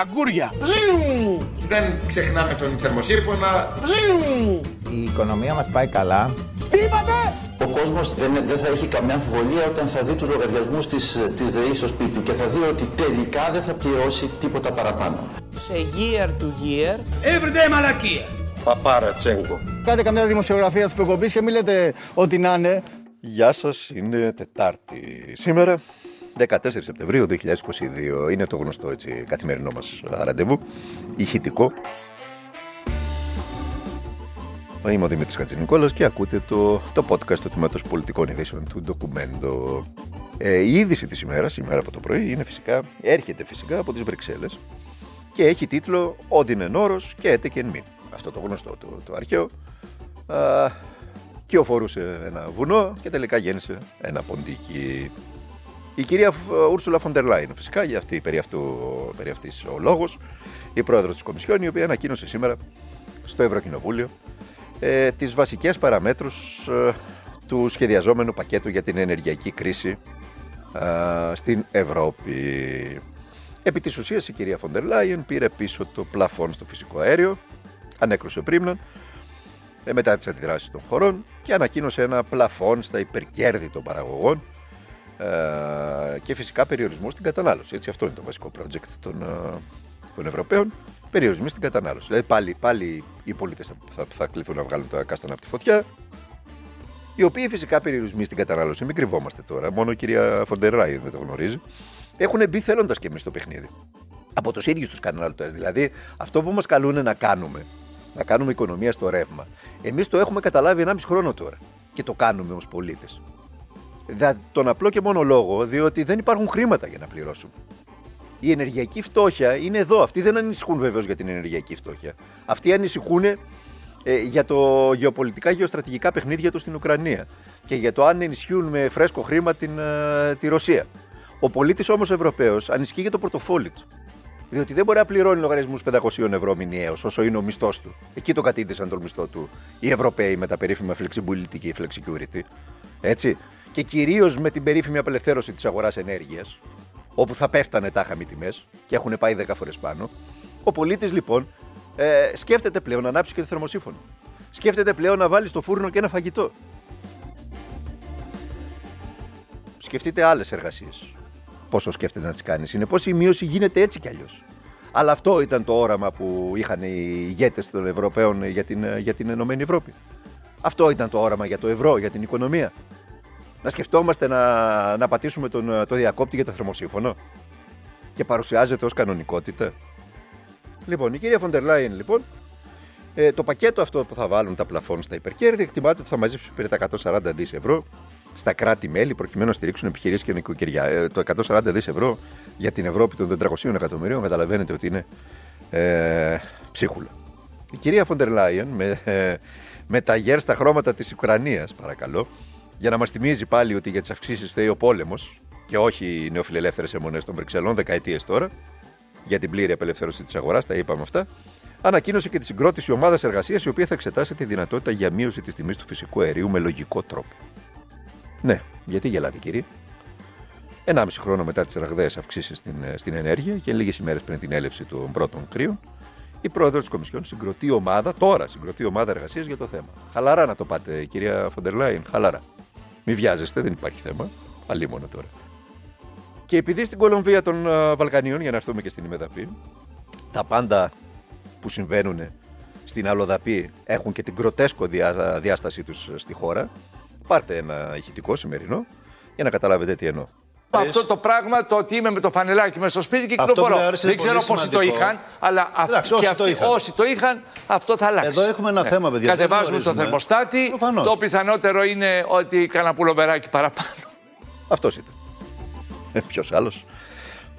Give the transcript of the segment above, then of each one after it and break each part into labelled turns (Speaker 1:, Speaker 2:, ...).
Speaker 1: Αγκούρια.
Speaker 2: Δεν ξεχνάμε τον θερμοσύρφωνα.
Speaker 3: Η οικονομία μας πάει καλά.
Speaker 1: Τι είπατε!
Speaker 4: Ο κόσμος δεν, δεν θα έχει καμιά αμφιβολία όταν θα δει τους λογαριασμούς της, της ΔΕΗ στο σπίτι και θα δει ότι τελικά δεν θα πληρώσει τίποτα παραπάνω.
Speaker 5: Σε year to year.
Speaker 1: Everyday μαλακία.
Speaker 6: Παπάρα Τσέγκο.
Speaker 7: Κάντε καμιά δημοσιογραφία της προκοπής και μην λέτε ότι να είναι.
Speaker 8: Γεια σας, είναι Τετάρτη σήμερα. 14 Σεπτεμβρίου 2022 είναι το γνωστό έτσι, καθημερινό μας ραντεβού, ηχητικό. Είμαι ο Δημήτρης Χατζηνικόλας και ακούτε το, το podcast του Τμήματος Πολιτικών Ειδήσεων του Ντοκουμέντο. Ε, η είδηση της ημέρας, σήμερα από το πρωί, είναι φυσικά, έρχεται φυσικά από τις Βρυξέλλες και έχει τίτλο «Όδινε νόρος και έτεκεν μην». Αυτό το γνωστό, το, το αρχαίο. Α, και οφορούσε ένα βουνό και τελικά γέννησε ένα ποντίκι. Η κυρία Ούρσουλα Φοντερ Λάιν, φυσικά, για αυτή, περί, αυτού, περί αυτής ο λόγος, η πρόεδρος της Κομισιόν, η οποία ανακοίνωσε σήμερα στο Ευρωκοινοβούλιο ε, τις βασικές παραμέτρους ε, του σχεδιαζόμενου πακέτου για την ενεργειακή κρίση ε, στην Ευρώπη. Επί της ουσίας η κυρία Φοντερ Λάιεν πήρε πίσω το πλαφόν στο φυσικό αέριο, ανέκρουσε πρίμναν, ε, μετά τις αντιδράσεις των χωρών και ανακοίνωσε ένα πλαφόν στα υπερκέρδη των παραγωγών ε, και φυσικά περιορισμού στην κατανάλωση. Έτσι, αυτό είναι το βασικό project των, ε, των Ευρωπαίων. Περιορισμοί στην κατανάλωση. Δηλαδή, πάλι, πάλι οι πολίτες θα, θα, θα κληθούν να βγάλουν τα κάστανα από τη φωτιά. Οι οποίοι φυσικά περιορισμοί στην κατανάλωση, μην κρυβόμαστε τώρα, μόνο η κυρία Φοντερ Ράιν δεν το γνωρίζει, έχουν μπει θέλοντας και εμείς στο παιχνίδι. Από τους ίδιους τους καταναλωτές. Δηλαδή, αυτό που μας καλούν να κάνουμε, να κάνουμε οικονομία στο ρεύμα, εμείς το έχουμε καταλάβει 1,5 χρόνο τώρα. Και το κάνουμε ως πολίτες. Τον απλό και μόνο λόγο, διότι δεν υπάρχουν χρήματα για να πληρώσουμε. Η ενεργειακή φτώχεια είναι εδώ. Αυτοί δεν ανησυχούν βεβαίως για την ενεργειακή φτώχεια. Αυτοί ανησυχούν ε, για το γεωπολιτικά γεωστρατηγικά παιχνίδια τους στην Ουκρανία και για το αν ενισχύουν με φρέσκο χρήμα την, ε, τη Ρωσία. Ο πολίτης όμως Ευρωπαίος ανησυχεί για το πορτοφόλι του. Διότι δεν μπορεί να πληρώνει λογαριασμούς 500 ευρώ μηνιαίως όσο είναι ο μισθός του. Εκεί το κατήντησαν τον μισθό του οι Ευρωπαίοι με τα περίφημα flexibility και flexicurity. Έτσι. Και κυρίως με την περίφημη απελευθέρωση της αγοράς ενέργειας, όπου θα πέφτανε τάχα οι τιμές και έχουν πάει 10 φορές πάνω. Ο πολίτης λοιπόν ε, σκέφτεται πλέον να ανάψει και το θερμοσύφωνο. Σκέφτεται πλέον να βάλει στο φούρνο και ένα φαγητό. Σκεφτείτε άλλες εργασίες. Πόσο σκέφτεται να τις κάνει. Είναι πω η μείωση γίνεται έτσι κι αλλιώς. Αλλά αυτό ήταν το όραμα που είχαν οι ηγέτες των Ευρωπαίων για την, για την Ενωμένη Ευρώπη. Αυτό ήταν το όραμα για το ευρώ, για την οικονομία. Να σκεφτόμαστε να, να πατήσουμε τον, το διακόπτη για το θερμοσύμφωνο και παρουσιάζεται ως κανονικότητα. Λοιπόν, η κυρία Φοντερ Λάιεν, λοιπόν, ε, το πακέτο αυτό που θα βάλουν τα πλαφόν στα υπερκέρδη εκτιμάται ότι θα μαζέψει περί τα 140 δις ευρώ στα κράτη-μέλη προκειμένου να στηρίξουν επιχειρήσεις και νοικοκυριά. Ε, το 140 δις ευρώ για την Ευρώπη των 400 εκατομμυρίων καταλαβαίνετε ότι είναι ε, ψίχουλο. Η κυρία Φοντερ Λάιεν με, ε, με τα γέρστα χρώματα της Ουκρανίας, παρακαλώ, για να μας θυμίζει πάλι ότι για τις αυξήσεις φταίει ο πόλεμος και όχι οι νεοφιλελεύθερες αιμονές των Βρυξελών δεκαετίες τώρα, για την πλήρη απελευθέρωση της αγοράς, τα είπαμε αυτά, ανακοίνωσε και τη συγκρότηση ομάδας εργασίας η οποία θα εξετάσει τη δυνατότητα για μείωση της τιμής του φυσικού αερίου με λογικό τρόπο. Ναι, γιατί γελάτε κύριε; Ενάμιση χρόνο μετά τις ραγδαίες αυξήσεις στην, στην ενέργεια και λίγες ημέρες πριν την έλευση των πρώτων κρύων, η πρόεδρος της Κομισιόν συγκροτεί ομάδα, τώρα συγκροτεί ομάδα εργασίας για το θέμα. Χαλαρά να το πάτε, κυρία Φοντερ Λάιν, χαλαρά. Μην βιάζεστε, δεν υπάρχει θέμα. Αλλήμον τώρα. Και επειδή στην Κολομβία των Βαλκανίων, για να έρθουμε και στην Ημεδαπή, τα πάντα που συμβαίνουν στην Αλοδαπή έχουν και την κροτέσκο διάστασή τους στη χώρα, πάρτε ένα ηχητικό σημερινό για να καταλάβετε τι εννοώ.
Speaker 9: Αυτό το πράγμα το ότι είμαι με το φανελάκι μέσα στο σπίτι και κυκλοφορώ. Δεν ξέρω πόσοι το είχαν, αλλά
Speaker 10: Εντάξει, όσοι, το είχαν.
Speaker 9: όσοι το είχαν, αυτό θα αλλάξει.
Speaker 10: Εδώ έχουμε ένα ναι. θέμα, παιδιά.
Speaker 9: Κατεβάζουμε το θερμοστάτη. Προφανώς. Το πιθανότερο είναι ότι κανένα πουλοβεράκι παραπάνω.
Speaker 8: Αυτός ήταν. Ε, Ποιος άλλος;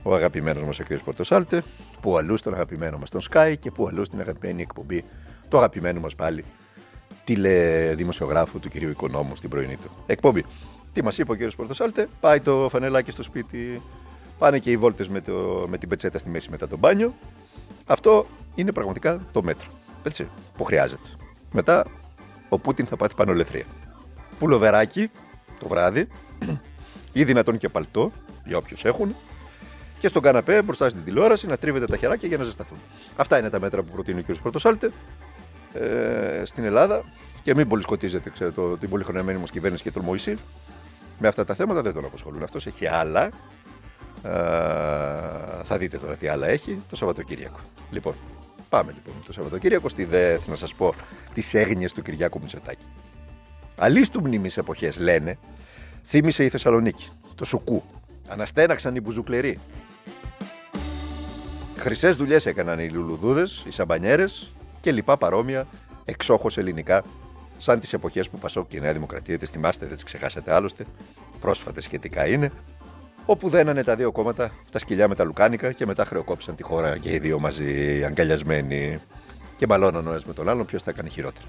Speaker 8: Ο αγαπημένος μας ο κ. Πορτοσάλτε, που αλλού στον αγαπημένο μας τον Sky και που αλλού στην αγαπημένη εκπομπή του αγαπημένου μας πάλι τηλεδημοσιογράφου του κυρίου Οικονόμου στην πρωινή του εκπομπή. Τι μας είπε ο κ. Πορτοσάλτε, πάει το φανελάκι στο σπίτι, πάνε και οι βόλτες με, με την πετσέτα στη μέση μετά το μπάνιο. Αυτό είναι πραγματικά το μέτρο. Έτσι, που χρειάζεται. Μετά ο Πούτιν θα πάθει πανολεθρία. Πουλοβεράκι το βράδυ ή δυνατόν και παλτό για όποιους έχουν και στον καναπέ μπροστά στην τηλεόραση να τρίβετε τα χεράκια για να ζεσταθούν. Αυτά είναι τα μέτρα που προτείνει ο κ. Πρωτοσάλτε ε, στην Ελλάδα και μην πολύ σκοτίζετε ξέρω, το, την πολυχρονιαμένη μας κυβέρνηση και τον Μωυσή. Με αυτά τα θέματα δεν τον απασχολούν. Αυτός έχει άλλα. Ε, θα δείτε τώρα τι άλλα έχει το Σαββατοκύριακο. Λοιπόν, πάμε λοιπόν το Σαββατοκύριακο στη ΔΕΘ να σας πω τις έγνοιες του Κυριάκου Μητσοτάκη. Αλίστου μνήμης εποχές λένε, θύμισε η Θεσσαλονίκη, το Σουκού. Αναστέναξαν οι μπουζουκλεροί. Χρυσές δουλειές έκαναν οι λουλουδούδες, οι σαμπανιέρες και λοιπά παρόμοια εξόχως ελληνικά, σαν τις εποχές που Πασόκ και η Νέα Δημοκρατία, τις θυμάστε, δεν τις ξεχάσατε άλλωστε, πρόσφατε σχετικά είναι, όπου δένανε τα δύο κόμματα τα σκυλιά με τα λουκάνικα και μετά χρεοκόπησαν τη χώρα και οι δύο μαζί αγκαλιασμένοι και μαλώναν ο ένας με τον άλλον ποιος θα έκανε χειρότερα.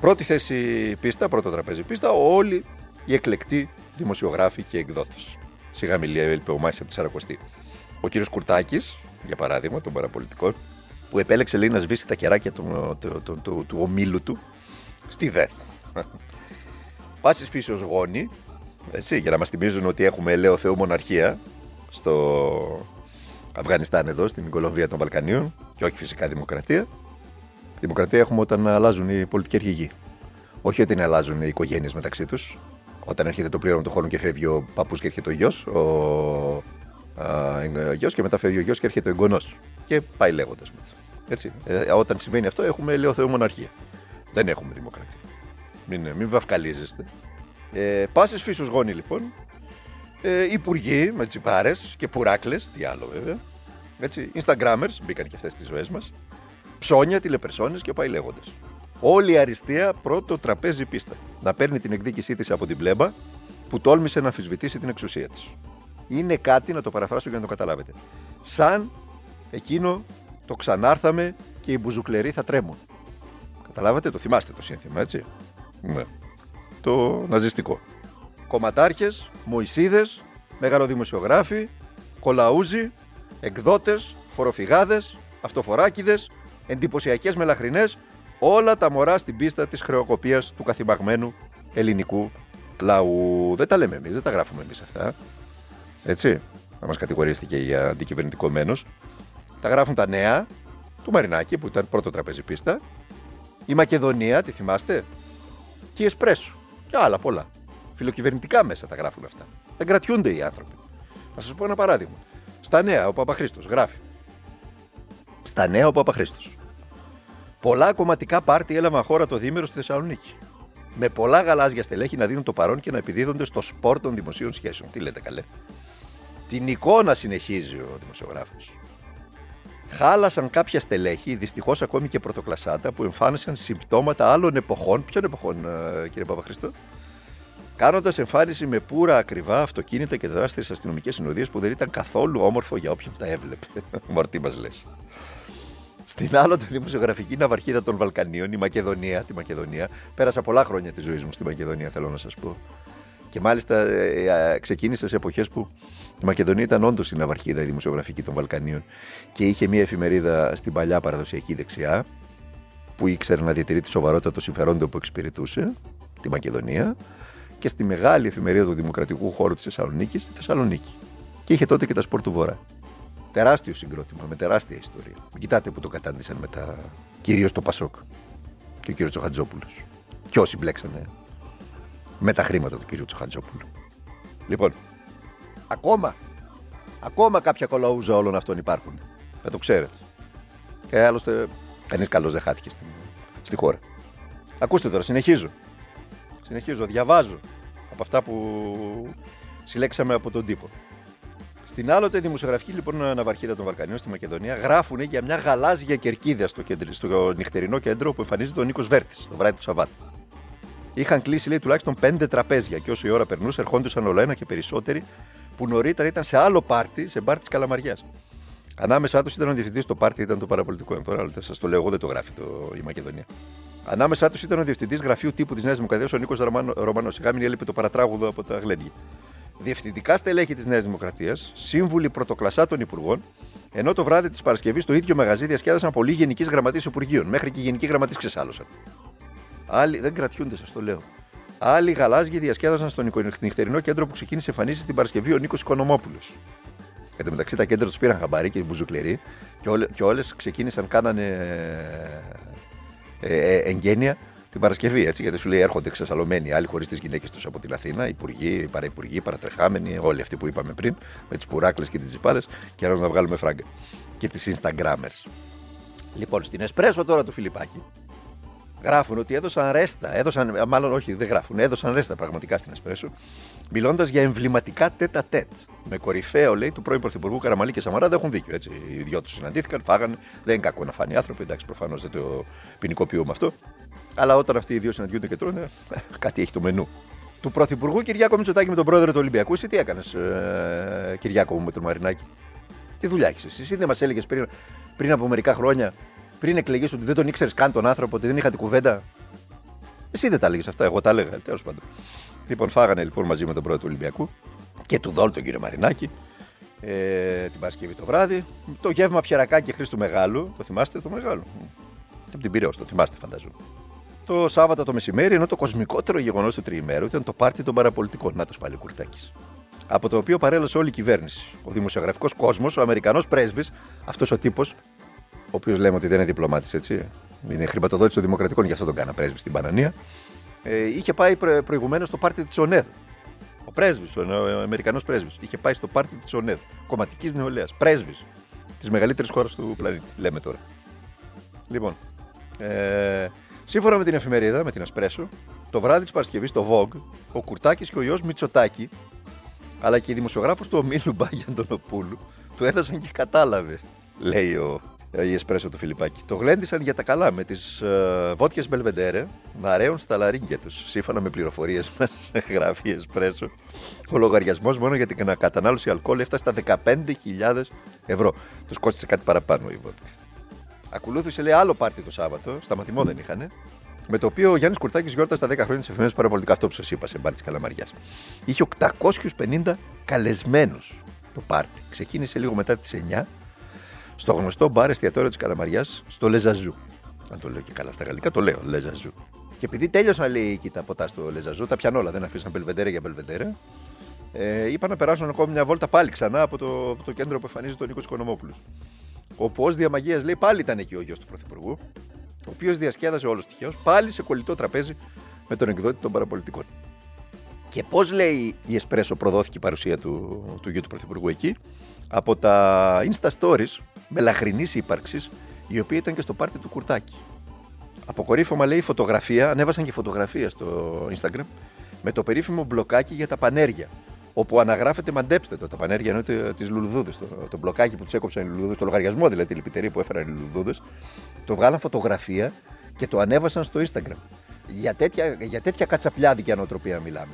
Speaker 8: Πρώτη θέση πίστα, πρώτο τραπέζι πίστα, όλοι οι εκλεκτοί δημοσιογράφοι και εκδότες. Σιγά μιλία, έλειπε ο Μάης από τη Σαρακοστή. Ο κύριος Κουρτάκης, για παράδειγμα, των παραπολιτικών, που επέλεξε λέει, να σβήσει τα κεράκια του, του, του, του, του ομίλου του στη ΔΕΘ. Πάσης φύσεως γόνη, έτσι, για να μας θυμίζουν ότι έχουμε ελαίο Θεού μοναρχία στο Αφγανιστάν εδώ, στην Κολομβία των Βαλκανίων και όχι φυσικά δημοκρατία. Δημοκρατία έχουμε όταν αλλάζουν οι πολιτικοί αρχηγοί. Όχι ότι αλλάζουν οι οικογένειες μεταξύ τους. Όταν έρχεται το πλήρωμα του χρόνου και φεύγει ο παππούς και έρχεται ο γιος, ο γιος και μετά φεύγει ο γιος και έρχεται ο εγγονός. Και πάει λέγοντας Έτσι. Ε, όταν συμβαίνει αυτό, έχουμε λέω Θεό μοναρχία. Δεν έχουμε δημοκρατία. Μην, μην βαφκαλίζεστε. Ε, Πάσης φύσους γόνοι λοιπόν. Ε, υπουργοί με τσιπάρε και πουράκλες. Τι άλλο βέβαια. Έτσι. Instagrammers μπήκαν και αυτές τι ζωές μας. Ψώνια, τηλεπερσόνες και πάει λέγοντα. Όλη η αριστεία πρώτο τραπέζι πίστα. Να παίρνει την εκδίκησή της από την πλέμπα που τόλμησε να αμφισβητήσει την εξουσία της. Είναι κάτι, να το παραφράσω για να το καταλάβετε. Σαν εκείνο το ξανάρθαμε και οι μπουζουκλεροί θα τρέμουν. Καταλάβατε, το θυμάστε το σύνθημα, έτσι; Ναι. Το ναζιστικό. Κομματάρχες, μοησίδε, μεγαλοδημοσιογράφοι, κολαούζοι, εκδότες, φοροφυγάδες, αυτοφοράκιδε, εντυπωσιακές μελαχρινές, όλα τα μωρά στην πίστα της χρεοκοπίας του καθημαγμένου ελληνικού λαού. Δεν τα λέμε εμείς, δεν τα γράφουμε εμείς αυτά. Έτσι. Να μας κατηγορήσετε για αντικυβερνητικό μένος. Τα γράφουν τα νέα του Μαρινάκη που ήταν πρώτο τραπέζι πίστα. Η Μακεδονία, τη θυμάστε; Και η Εσπρέσο. Και άλλα πολλά. Φιλοκυβερνητικά μέσα τα γράφουν αυτά. Δεν κρατιούνται οι άνθρωποι. Να σας πω ένα παράδειγμα. Στα νέα ο Παπαχρίστο γράφει. Στα νέα ο Παπαχρίστο. Πολλά κομματικά πάρτι έλαβαν χώρα το δίμερο στη Θεσσαλονίκη. Με πολλά γαλάζια στελέχη να δίνουν το παρόν και να επιδίδονται στο σπορ των δημοσίων σχέσεων. Τι λέτε καλέ. Την εικόνα συνεχίζει ο δημοσιογράφος. Χάλασαν κάποια στελέχη, δυστυχώς ακόμη και πρωτοκλασάτα, που εμφάνισαν συμπτώματα άλλων εποχών. Ποιων εποχών, ε, κύριε Παπαχρήστο, κάνοντας εμφάνιση με πουρα ακριβά αυτοκίνητα και δράστερε αστυνομικές συνοδείες που δεν ήταν καθόλου όμορφο για όποιον τα έβλεπε. Μορτή μας λες. Στην άλλοτε δημοσιογραφική ναυαρχίδα των Βαλκανίων, η Μακεδονία, τη Μακεδονία, πέρασα πολλά χρόνια της ζωής μου στη Μακεδονία, θέλω να σας πω. Και μάλιστα ε, ε, ξεκίνησα σε εποχές που η Μακεδονία ήταν όντως η ναυαρχίδα η δημοσιογραφική των Βαλκανίων και είχε μια εφημερίδα στην παλιά παραδοσιακή δεξιά που ήξερε να διατηρεί τη σοβαρότητα των συμφερόντων που εξυπηρετούσε, τη Μακεδονία, και στη μεγάλη εφημερίδα του δημοκρατικού χώρου της Θεσσαλονίκης, τη Θεσσαλονίκη. Και είχε τότε και τα σπορ του Βορρά. Τεράστιο συγκρότημα, με τεράστια ιστορία. Κοιτάτε που το κατάντησαν μετά κυρίως το Πασόκ και ο κύριος Τσοχατζόπουλο. Και όσοι μπλέξανε με τα χρήματα του κύριου Τσοχατζόπουλου. Λοιπόν, ακόμα, ακόμα κάποια κολαούζα όλων αυτών υπάρχουν. Να το ξέρετε. Και άλλωστε, κανείς καλός δεν χάθηκε στη, στη χώρα. Ακούστε τώρα, συνεχίζω. Συνεχίζω, διαβάζω από αυτά που συλλέξαμε από τον τύπο. Στην άλλοτε δημοσιογραφική λοιπόν ναυαρχίδα των Βαλκανίων στη Μακεδονία γράφουν για μια γαλάζια κερκίδα στο, κέντρο, στο νυχτερινό κέντρο που εμφανίζεται ο Νίκος Βέρτης το βράδυ του Σαββάτου. Είχαν κλείσει λέει, τουλάχιστον πέντε τραπέζια και όσο η ώρα περνούσε, ερχόντουσαν όλο ένα και περισσότεροι που νωρίτερα ήταν σε άλλο πάρτι, σε μπάρτι της Καλαμαριάς. Ανάμεσά τους ήταν ο διευθυντής, το πάρτι ήταν το παραπολιτικό. Τώρα σας το λέω, εγώ δεν το γράφει το, η Μακεδονία. Ανάμεσά τους ήταν ο διευθυντής γραφείου τύπου της Νέας Δημοκρατίας, ο Νίκος Ρωμανός. Σιγά μην έλειπε το παρατράγουδο από τα γλέντια. Διευθυντικά στελέχη της Νέας Δημοκρατίας, σύμβουλοι πρωτοκλασσά των Υπουργών, ενώ το βράδυ της Παρασκευής το ίδιο μαγαζί διασκέδασαν πολλοί γενικοί γραμματείς Υπουργείων. Μέχρι και οι γενικοί γραμματείς ξεσάλωσαν. Άλλοι δεν κρατιούνται, σας το λέω. Άλλοι γαλάζιοι διασκέδασαν στον νυχτερινό κέντρο που ξεκίνησε εμφανίσεις την Παρασκευή ο Νίκος Οικονομόπουλος. Εν τω μεταξύ τα κέντρα τους πήραν χαμπάρι και μπουζουκλεροί και, όλε, και όλες ξεκίνησαν, κάνανε ε, ε, εγγένεια την Παρασκευή. Έτσι, γιατί σου λέει έρχονται ξεσαλωμένοι άλλοι χωρίς τις γυναίκες τους από την Αθήνα, υπουργοί, παραυπουργοί, παρατρεχάμενοι, όλοι αυτοί που είπαμε πριν, με τις πουράκλες και τις τσιπάλε, και άρα να βγάλουμε φράγκα. Και τις Instagrammers. Λοιπόν, στην Εσπρέσο τώρα του Φιλιππάκη γράφουν ότι έδωσαν ρέστα. Έδωσαν, μάλλον όχι, δεν γράφουν, έδωσαν ρέστα πραγματικά στην Εσπρέσο, μιλώντας για εμβληματικά τέτα τέτ. Με κορυφαίο, λέει, του πρώην Πρωθυπουργού Καραμαλή και Σαμαρά, δεν έχουν δίκιο. Έτσι. Οι δυο τους συναντήθηκαν, φάγανε. Δεν είναι κακό να φάνε οι άνθρωποι, εντάξει, προφανώς δεν το ποινικοποιούμε αυτό. Αλλά όταν αυτοί οι δύο συναντιούνται και τρώνε, κάτι έχει το μενού. Του Πρωθυπουργού Κυριάκο Μητσοτάκη με τον πρόεδρο του Ολυμπιακού, εσύ τι έκανες, ε, Κυριάκο μου με τον Μαρινάκη; Τι δουλειά έχεις. Εσύ δεν μας έλεγες πριν, πριν από μερικά χρόνια, πριν εκλεγείς ότι δεν τον ήξερες καν τον άνθρωπο, ότι δεν είχατε κουβέντα. Εσύ δεν τα έλεγες αυτά, εγώ τα έλεγα, τέλος πάντων. Λοιπόν, φάγανε λοιπόν μαζί με τον πρόεδρο του Ολυμπιακού και του Δόλ τον κύριο Μαρινάκη ε, την Παρασκευή το βράδυ. Το γεύμα πιερακάκι Χρήστου Μεγάλου, το θυμάστε το Μεγάλο. Από την Πυραιός, το θυμάστε φαντάζομαι το Σάββατο το μεσημέρι, ενώ το κοσμικότερο γεγονός του τριημέρου ήταν το πάρτι των παραπολιτικών. Να το πάλι Κουρτάκης. Από το οποίο παρέλασε όλη η κυβέρνηση. Ο δημοσιογραφικός κόσμος, ο Αμερικανός πρέσβης, αυτός ο τύπος, ο οποίος λέμε ότι δεν είναι διπλωμάτης, έτσι. Είναι χρηματοδότης των Δημοκρατικών, γι' αυτό τον κάνα πρέσβη στην Πανανία. Ε, είχε πάει προ, προηγουμένως στο πάρτι της ΟΝΕΔ. Ο πρέσβης, ο Αμερικανός πρέσβης, είχε πάει στο πάρτι της ΟΝΕΔ. Κομματικής νεολαίας. Πρέσβης της μεγαλύτερης χώρας του πλανήτη, λέμε τώρα. Λοιπόν, ε, Σύμφωνα με την εφημερίδα, με την Ασπρέσο, το βράδυ της Παρασκευής στο Vogue, ο Κουρτάκης και ο γιος Μητσοτάκη, αλλά και οι δημοσιογράφος του ομίλου Μπάγιαντονοπούλου, του έδωσαν και κατάλαβε, λέει ο, η Εσπρέσο του Φιλιππάκη. Το γλέντισαν για τα καλά με τις uh, βότιε Μπελβεντέρε να ρέουν στα λαρίγκια τους. Σύμφωνα με πληροφορίες μας, γράφει η Εσπρέσο, ο λογαριασμός μόνο για την κατανάλωση αλκοόλ έφτασε στα 15.000 ευρώ. Τους κόστησε κάτι παραπάνω η βότκα. Ακολούθησε λέει άλλο πάρτι το Σάββατο, σταματημό δεν είχαν, με το οποίο ο Γιάννης Κουρτάκης γιόρτασε τα 10 χρόνια της εφημερίδας παραπολιτικά. Αυτό που σας είπα σε μπάρτι της Καλαμαριάς. Είχε 850 καλεσμένους το πάρτι. Ξεκίνησε λίγο μετά τις 9 στο γνωστό μπαρ εστιατόριο της Καλαμαριάς στο Λεζαζού. Αν το λέω και καλά στα γαλλικά, το λέω Λεζαζού. Και επειδή τέλειωσαν λέει εκεί τα ποτά στο Λεζαζού, τα πιαν όλα, δεν αφήσαν μπελβεντέρε για μπελβεντέρε. Ε, είπαν να περάσουν ακόμη μια βόλτα πάλι ξανά από το, από το κέντρο που εμφανίζεται ο Νίκος Οικονομόπουλος. Όπου ω διαμαγείας λέει πάλι ήταν εκεί ο γιος του Πρωθυπουργού, ο οποίος διασκέδασε όλος τυχαίως πάλι σε κολλητό τραπέζι με τον εκδότη των παραπολιτικών. Και πώ λέει η Εσπρέσο προδόθηκε η παρουσία του, του γιου του Πρωθυπουργού εκεί, από τα Insta Stories μελαχρινής ύπαρξης, η οποία ήταν και στο πάρτι του Κουρτάκη. Αποκορύφωμα λέει φωτογραφία, ανέβασαν και φωτογραφία στο Instagram με το περίφημο μπλοκάκι για τα πανέργεια όπου αναγράφεται, μαντέψτε το, τα πανέργεια εννοείται τις λουλουδούδες. Το, το μπλοκάκι που τους έκοψαν οι λουλουδούδες, το λογαριασμό δηλαδή, τη λυπητερή που έφεραν οι λουλουδούδες, το βγάλαν φωτογραφία και το ανέβασαν στο Instagram. Για τέτοια, για τέτοια κατσαπλιάδικη ανοτροπία μιλάμε.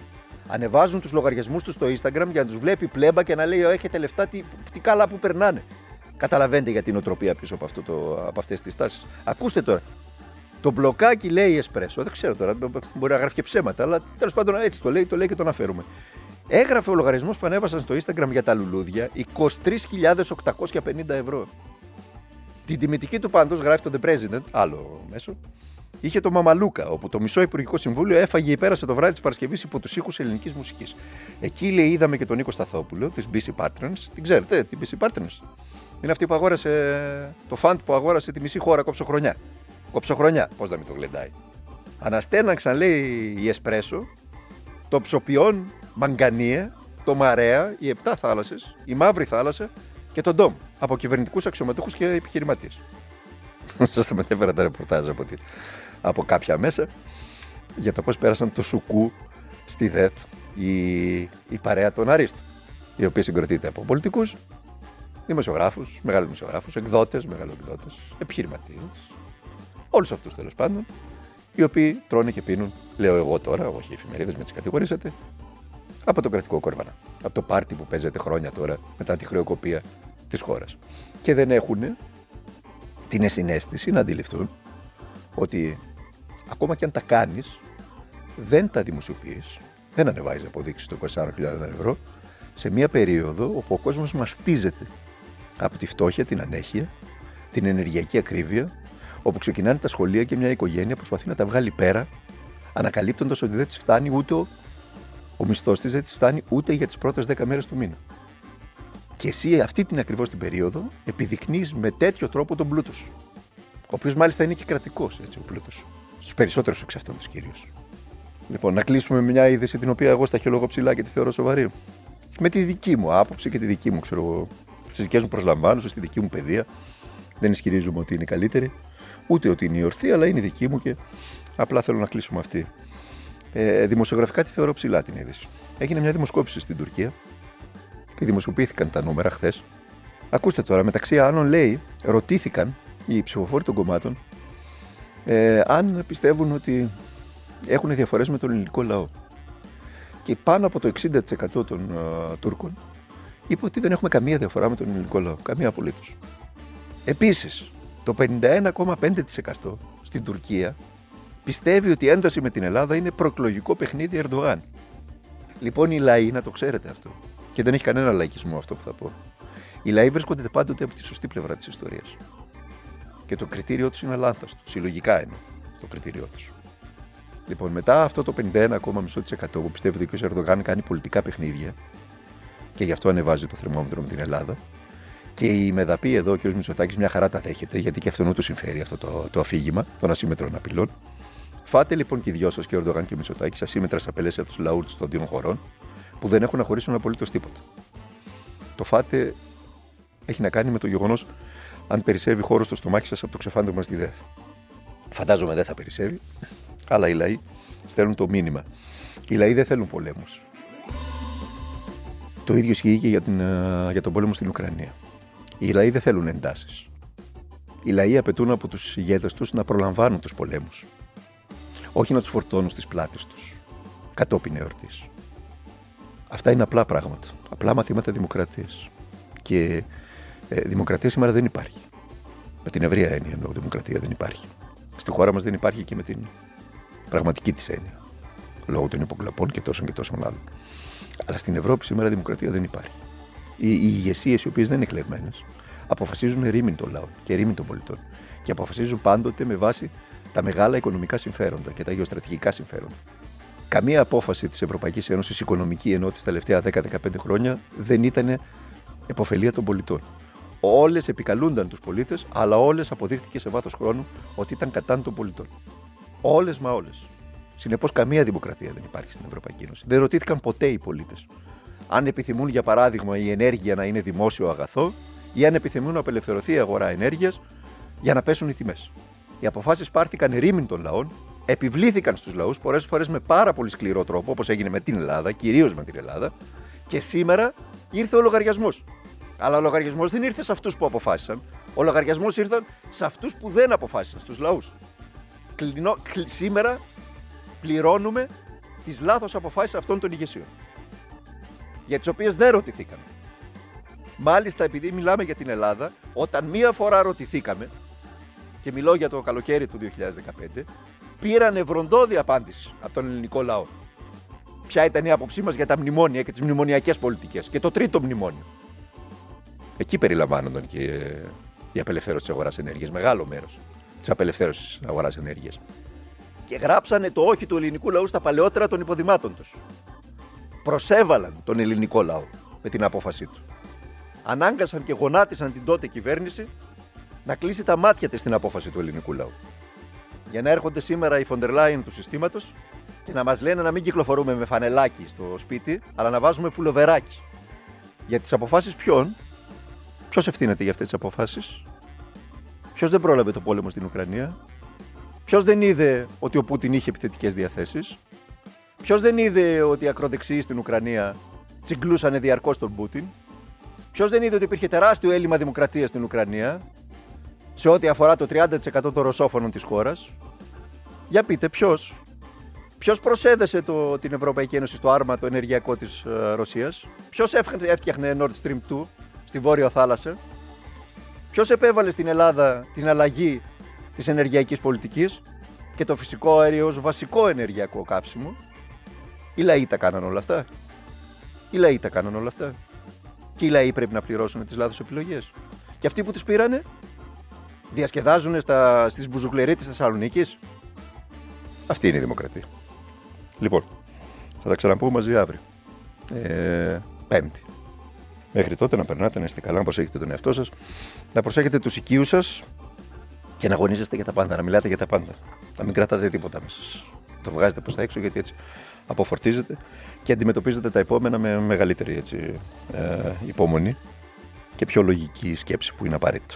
Speaker 8: Ανεβάζουν τους λογαριασμούς τους στο Instagram για να τους βλέπει πλέμπα και να λέει: Έχετε λεφτά, τι, τι καλά που περνάνε. Καταλαβαίνετε για την οτροπία πίσω από, αυτό το, από αυτές τις τάσεις. Ακούστε τώρα. Το μπλοκάκι λέει Εσπρέσο. Δεν ξέρω τώρα, μπορεί να γράφει και ψέματα, αλλά τέλος πάντων έτσι το λέει, το λέει και το αναφέρουμε. Έγραφε ο λογαριασμός που ανέβασαν στο Instagram για τα λουλούδια 23.850 ευρώ. Την τιμητική του πάντω, γράφει το The President, άλλο μέσο, είχε το Μαμαλούκα, όπου το μισό Υπουργικό Συμβούλιο έφαγε ή πέρασε το βράδυ της Παρασκευής υπό τους ήχους ελληνικής μουσικής. Εκεί λέει, είδαμε και τον Νίκο Σταθόπουλο της BC Partners. Την ξέρετε, την BC Partners; Είναι αυτή που αγόρασε το φαντ που αγόρασε τη μισή χώρα κόψοχρονιά. Κόψοχρονιά, πώς να μην το γλεντάει. Αναστέναξαν, λέει η Εσπρέσο, το ψοποιόν Μαγκανία, το Μαρέα, οι Επτά Θάλασσες, η Μαύρη Θάλασσα και τον Ντόμ από κυβερνητικούς αξιωματούχους και επιχειρηματίες. Σας τα μετέφερα τα ρεπορτάζ από, από κάποια μέσα για το πώς πέρασαν το Σουκού στη ΔΕΘ η, η παρέα των Αρίστων, η οποία συγκροτείται από πολιτικούς, δημοσιογράφους, μεγάλους δημοσιογράφους, εκδότες, εκδότε, επιχειρηματίες, όλους αυτούς τέλος πάντων, οι οποίοι τρώνε και πίνουν, λέω εγώ τώρα, όχι οι εφημερίδες, με τις κατηγορήσετε, από τον κρατικό κόρβανα. Από το πάρτι που παίζεται χρόνια τώρα μετά τη χρεοκοπία της χώρας. Και δεν έχουν την συνέστηση να αντιληφθούν ότι ακόμα και αν τα κάνεις, δεν τα δημοσιοποιείς, δεν ανεβάζεις αποδείξεις το 24.000 ευρώ σε μια περίοδο όπου ο κόσμος μαστίζεται από τη φτώχεια, την ανέχεια, την ενεργειακή ακρίβεια, όπου ξεκινάνε τα σχολεία και μια οικογένεια προσπαθεί να τα βγάλει πέρα, ανακαλύπτοντας ότι δεν της φτάνει ούτε ο μισθός της δεν της φτάνει ούτε για τις πρώτες 10 μέρες του μήνα. Και εσύ αυτή την ακριβώς την περίοδο επιδεικνύεις με τέτοιο τρόπο τον πλούτος σου. Ο οποίος μάλιστα είναι και κρατικός ο πλούτος. Στους περισσότερους εξ αυτών του κυρίως. Λοιπόν, να κλείσουμε με μια είδηση την οποία εγώ στα χελόγω ψηλά και τη θεωρώ σοβαρή. Με τη δική μου άποψη και τη δική μου, ξέρω εγώ, στι δικέ μου προσλαμβάνουσε, στη δική μου παιδεία. Δεν ισχυρίζομαι ότι είναι καλύτερη, ούτε ότι είναι η ορθή, αλλά είναι η δική μου και απλά θέλω να κλείσω με αυτή. Ε, δημοσιογραφικά τη θεωρώ ψηλά την είδηση. Έγινε μια δημοσκόπηση στην Τουρκία και δημοσιοποιήθηκαν τα νούμερα χθες. Ακούστε τώρα, μεταξύ άλλων λέει, ρωτήθηκαν οι ψηφοφόροι των κομμάτων ε, αν πιστεύουν ότι έχουν διαφορές με τον ελληνικό λαό. Και πάνω από το 60% των uh, Τούρκων είπε ότι δεν έχουμε καμία διαφορά με τον ελληνικό λαό. Καμία απολύτως. Επίσης, το 51,5% στην Τουρκία πιστεύει ότι η ένταση με την Ελλάδα είναι προεκλογικό παιχνίδι Ερντογάν. Λοιπόν, οι λαοί, να το ξέρετε αυτό, και δεν έχει κανένα λαϊκισμό αυτό που θα πω. Οι λαοί βρίσκονται πάντοτε από τη σωστή πλευρά της ιστορίας. Και το κριτήριό τους είναι λάθος. Συλλογικά είναι το κριτήριό τους. Λοιπόν, μετά αυτό το 51,5% που πιστεύει ότι ο Ερντογάν κάνει πολιτικά παιχνίδια και γι' αυτό ανεβάζει το θερμόμετρο με την Ελλάδα. Και η μεδαπή εδώ, ο κ. Μητσοτάκης, μια χαρά τα δέχεται, γιατί και αυτόν του συμφέρει αυτό το, το αφήγημα των ασύμετρων απειλών. Φάτε λοιπόν και οι δυο σας, και ο Ερντογάν και ο Μητσοτάκης, ασύμετρα απελέ από του λαού των δύο χωρών, που δεν έχουν να χωρίσουν απολύτως τίποτα. Το φάτε έχει να κάνει με το γεγονός αν περισσεύει χώρος στο στομάχι σας από το ξεφάντωμα στη ΔΕΘ. Φαντάζομαι δεν θα περισσεύει, αλλά οι λαοί στέλνουν το μήνυμα. Οι λαοί δεν θέλουν πολέμους. Το ίδιο ισχύει και για, την, ε, για τον πόλεμο στην Ουκρανία. Οι λαοί δεν θέλουν εντάσεις. Οι λαοί απαιτούν από τους ηγέτες τους να προλαμβάνουν τους πολέμους. Όχι να τους φορτώνουν στις πλάτες τους κατόπιν εορτής. Αυτά είναι απλά πράγματα. Απλά μαθήματα δημοκρατίας. Και ε, δημοκρατία σήμερα δεν υπάρχει. Με την ευρεία έννοια εννοώ δημοκρατία δεν υπάρχει. Στη χώρα μας δεν υπάρχει και με την πραγματική της έννοια. Λόγω των υποκλαπών και τόσων και τόσων άλλων. Αλλά στην Ευρώπη σήμερα δημοκρατία δεν υπάρχει. Οι, οι ηγεσίες, οι οποίες δεν είναι εκλεγμένες, αποφασίζουν ρήμην των λαών και ρήμην των πολιτών. Και αποφασίζουν πάντοτε με βάση τα μεγάλα οικονομικά συμφέροντα και τα γεωστρατηγικά συμφέροντα. Καμία απόφαση της Ευρωπαϊκής Ένωσης οικονομική ενώ τι τελευταία 10-15 χρόνια δεν ήταν επωφελία των πολιτών. Όλες επικαλούνταν τους πολίτες, αλλά όλες αποδείχτηκε σε βάθος χρόνου ότι ήταν κατά των πολιτών. Όλες μα όλες. Συνεπώς, καμία δημοκρατία δεν υπάρχει στην Ευρωπαϊκή Ένωση. Δεν ρωτήθηκαν ποτέ οι πολίτες αν επιθυμούν, για παράδειγμα, η ενέργεια να είναι δημόσιο αγαθό ή αν επιθυμούν να απελευθερωθεί η αγορά ενέργειας για να πέσουν οι τιμές. Οι αποφάσεις πάρθηκαν ρήμην των λαών, επιβλήθηκαν στους λαούς πολλές φορές με πάρα πολύ σκληρό τρόπο, όπως έγινε με την Ελλάδα, κυρίως με την Ελλάδα, και σήμερα ήρθε ο λογαριασμός. Αλλά ο λογαριασμός δεν ήρθε σε αυτούς που αποφάσισαν. Ο λογαριασμός ήρθε σε αυτούς που δεν αποφάσισαν, στους λαούς. Σήμερα πληρώνουμε τις λάθος αποφάσεις αυτών των ηγεσιών. Για τις οποίες δεν ρωτηθήκαμε. Μάλιστα, επειδή μιλάμε για την Ελλάδα, όταν μία φορά ρωτηθήκαμε, και μιλώ για το καλοκαίρι του 2015, πήραν ευροντόδη απάντηση από τον ελληνικό λαό. Ποια ήταν η άποψή μας για τα μνημόνια και τις μνημονιακές πολιτικές. Και το τρίτο μνημόνιο. Εκεί περιλαμβάνονταν και η απελευθέρωση της αγοράς ενέργειας. Μεγάλο μέρος της απελευθέρωσης της αγοράς ενέργειας. Και γράψανε το όχι του ελληνικού λαού στα παλαιότερα των υποδημάτων τους. Προσέβαλαν τον ελληνικό λαό με την απόφασή του. Ανάγκασαν και γονάτισαν την τότε κυβέρνηση να κλείσει τα μάτια της στην απόφαση του ελληνικού λαού. Για να έρχονται σήμερα οι Φοντερ του συστήματος και να μας λένε να μην κυκλοφορούμε με φανελάκι στο σπίτι, αλλά να βάζουμε πουλοβεράκι. Για τις αποφάσεις ποιον, ποιος ευθύνεται για αυτές τις αποφάσεις, ποιος δεν πρόλαβε το πόλεμο στην Ουκρανία, ποιος δεν είδε ότι ο Πούτιν είχε επιθετικές διαθέσεις, ποιος δεν είδε ότι οι ακροδεξιοί στην Ουκρανία τσιγκλούσαν διαρκώς τον Πούτιν, ποιος δεν είδε ότι υπήρχε τεράστιο έλλειμμα δημοκρατίας στην Ουκρανία σε ό,τι αφορά το 30% των ρωσόφωνων της χώρας; Για πείτε, ποιος; Ποιος προσέδεσε το, την Ευρωπαϊκή Ένωση στο άρμα το ενεργειακό της ε, Ρωσίας, Ποιος έφτιαχνε Nord Stream 2 στη Βόρεια Θάλασσα, Ποιος επέβαλε στην Ελλάδα την αλλαγή της ενεργειακής πολιτικής και το φυσικό αέριο ως βασικό ενεργειακό καύσιμο. Οι λαοί τα κάναν όλα αυτά. Οι λαοί τα κάναν όλα αυτά. Και οι λαοί πρέπει να πληρώσουν τις λάθος επιλογές. Και αυτοί που τις πήρανε διασκεδάζουν στα, στις μπουζουκλερί της Θεσσαλονίκης. Αυτή είναι η δημοκρατία. Λοιπόν, θα τα ξαναπούμε μαζί αύριο. Ε, πέμπτη. Μέχρι τότε να περνάτε, να είστε καλά, να προσέχετε τον εαυτό σας, να προσέχετε τους οικείους σας και να αγωνίζεστε για τα πάντα, να μιλάτε για τα πάντα. Να μην κρατάτε τίποτα μέσα σας. Το βγάζετε προς τα έξω γιατί έτσι αποφορτίζετε και αντιμετωπίζετε τα επόμενα με μεγαλύτερη έτσι, ε, υπομονή και πιο λογική σκέψη που είναι απαραίτητο.